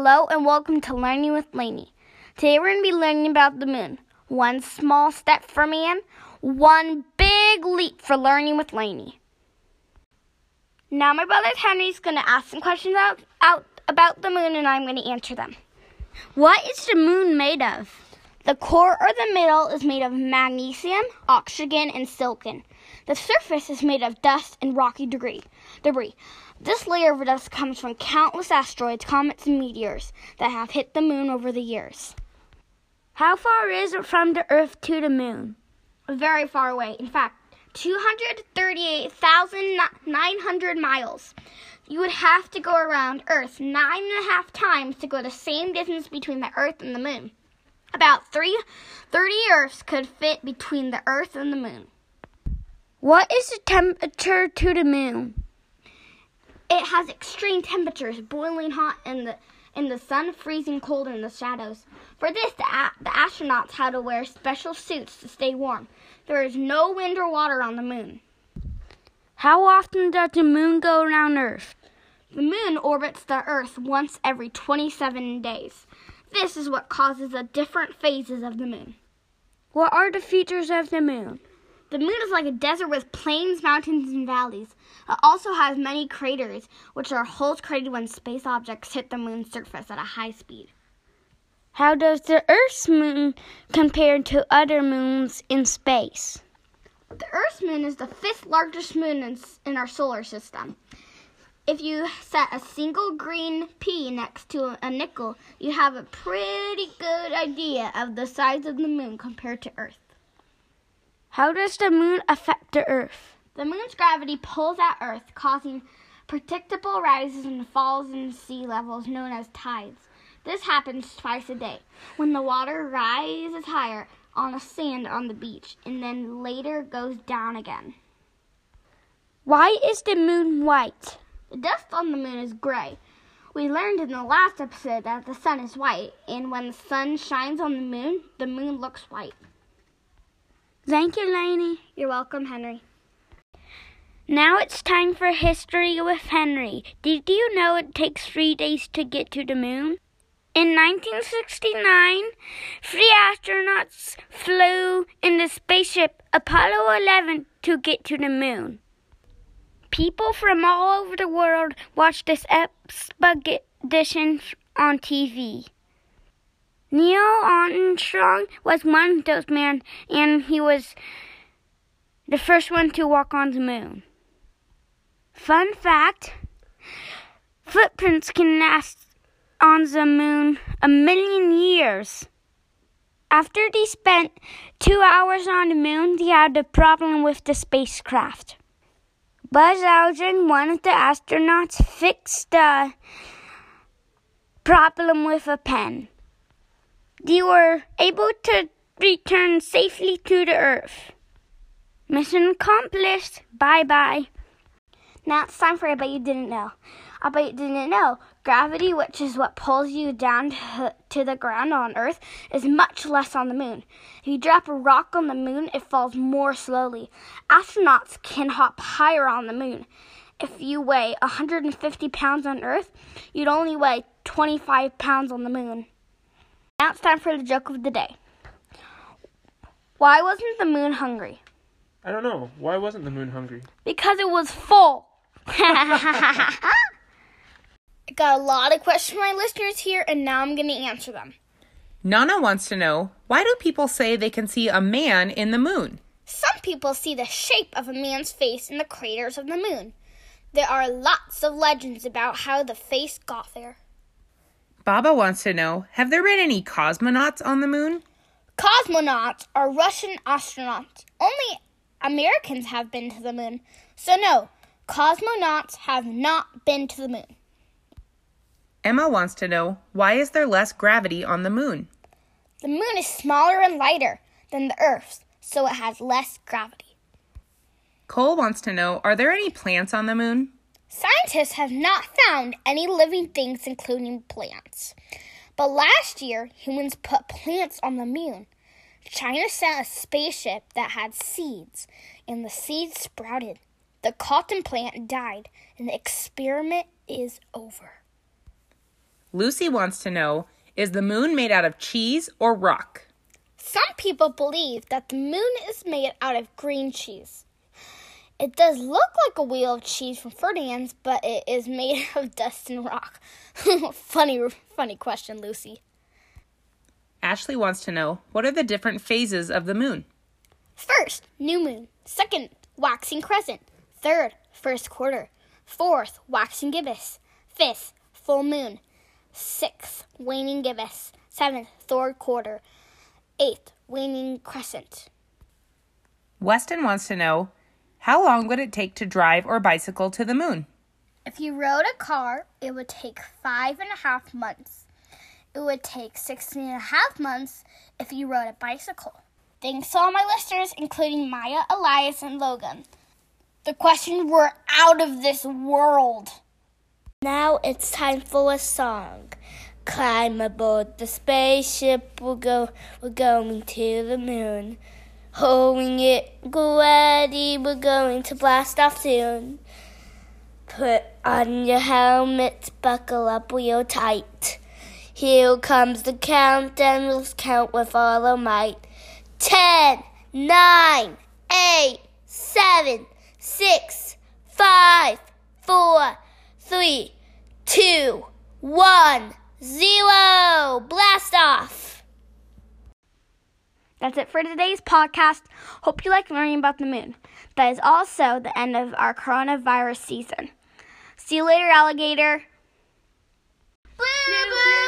Hello and welcome to Learning with Lainey. Today we're going to be learning about the moon. One small step for man, one big leap for learning with Lainey. Now my brother Henry's going to ask some questions out, out about the moon and I'm going to answer them. What is the moon made of? The core or the middle is made of magnesium, oxygen, and silicon. The surface is made of dust and rocky debris. Debris. This layer of dust comes from countless asteroids, comets, and meteors that have hit the moon over the years. How far is it from the Earth to the moon? Very far away. In fact, 238,900 miles. You would have to go around Earth nine and a half times to go the same distance between the Earth and the moon. About three, 30 Earths could fit between the Earth and the moon. What is the temperature to the moon? It has extreme temperatures, boiling hot in the in the sun, freezing cold in the shadows. For this, the, a- the astronauts had to wear special suits to stay warm. There is no wind or water on the moon. How often does the moon go around Earth? The moon orbits the Earth once every 27 days. This is what causes the different phases of the moon. What are the features of the moon? The moon is like a desert with plains, mountains, and valleys. It also has many craters, which are holes created when space objects hit the moon's surface at a high speed. How does the Earth's moon compare to other moons in space? The Earth's moon is the fifth largest moon in, in our solar system. If you set a single green pea next to a nickel, you have a pretty good idea of the size of the moon compared to Earth. How does the moon affect the Earth? The moon's gravity pulls at Earth, causing predictable rises and falls in sea levels known as tides. This happens twice a day, when the water rises higher on the sand on the beach and then later goes down again. Why is the moon white? The dust on the moon is gray. We learned in the last episode that the sun is white, and when the sun shines on the moon, the moon looks white. Thank you, Lainey. You're welcome, Henry. Now it's time for History with Henry. Did you know it takes three days to get to the moon? In 1969, three astronauts flew in the spaceship Apollo 11 to get to the moon. People from all over the world watched this expedition on TV. Neil Armstrong was one of those men, and he was the first one to walk on the moon. Fun fact footprints can last on the moon a million years. After they spent two hours on the moon, they had a problem with the spacecraft. Buzz Aldrin, one of the astronauts, fixed the problem with a pen. They were able to return safely to the Earth. Mission accomplished. Bye bye. Now it's time for I bet you didn't know. I bet you didn't know. Gravity, which is what pulls you down to, to the ground on Earth, is much less on the moon. If you drop a rock on the moon, it falls more slowly. Astronauts can hop higher on the moon. If you weigh 150 pounds on Earth, you'd only weigh 25 pounds on the moon. Now it's time for the joke of the day. Why wasn't the moon hungry? I don't know. Why wasn't the moon hungry? Because it was full. I got a lot of questions from my listeners here, and now I'm going to answer them. Nana wants to know why do people say they can see a man in the moon? Some people see the shape of a man's face in the craters of the moon. There are lots of legends about how the face got there. Baba wants to know have there been any cosmonauts on the moon? Cosmonauts are Russian astronauts. Only Americans have been to the moon. So, no, cosmonauts have not been to the moon. Emma wants to know why is there less gravity on the moon? The moon is smaller and lighter than the Earth, so it has less gravity. Cole wants to know are there any plants on the moon? Scientists have not found any living things, including plants. But last year, humans put plants on the moon. China sent a spaceship that had seeds, and the seeds sprouted. The cotton plant died, and the experiment is over. Lucy wants to know Is the moon made out of cheese or rock? Some people believe that the moon is made out of green cheese. It does look like a wheel of cheese from Ferdinand's, but it is made of dust and rock. funny, funny question, Lucy. Ashley wants to know What are the different phases of the moon? First, new moon. Second, waxing crescent. Third, first quarter. Fourth, waxing gibbous. Fifth, full moon. Sixth, waning gibbous. Seventh, third quarter. Eighth, waning crescent. Weston wants to know How long would it take to drive or bicycle to the moon? If you rode a car, it would take five and a half months. It would take 16 and a half months if you rode a bicycle. Thanks to all my listeners, including Maya, Elias, and Logan. The questions were out of this world. Now it's time for a song. Climb aboard the spaceship, we'll go, we're going to the moon. Holding it ready, we're going to blast off soon. Put on your helmet, buckle up real tight. Here comes the countdown, let's count with all our might. Ten, nine, eight, seven, six, five, four, three, two, one, zero. Blast off. That's it for today's podcast. Hope you like learning about the moon. That is also the end of our coronavirus season. See you later, alligator. Blue, blue,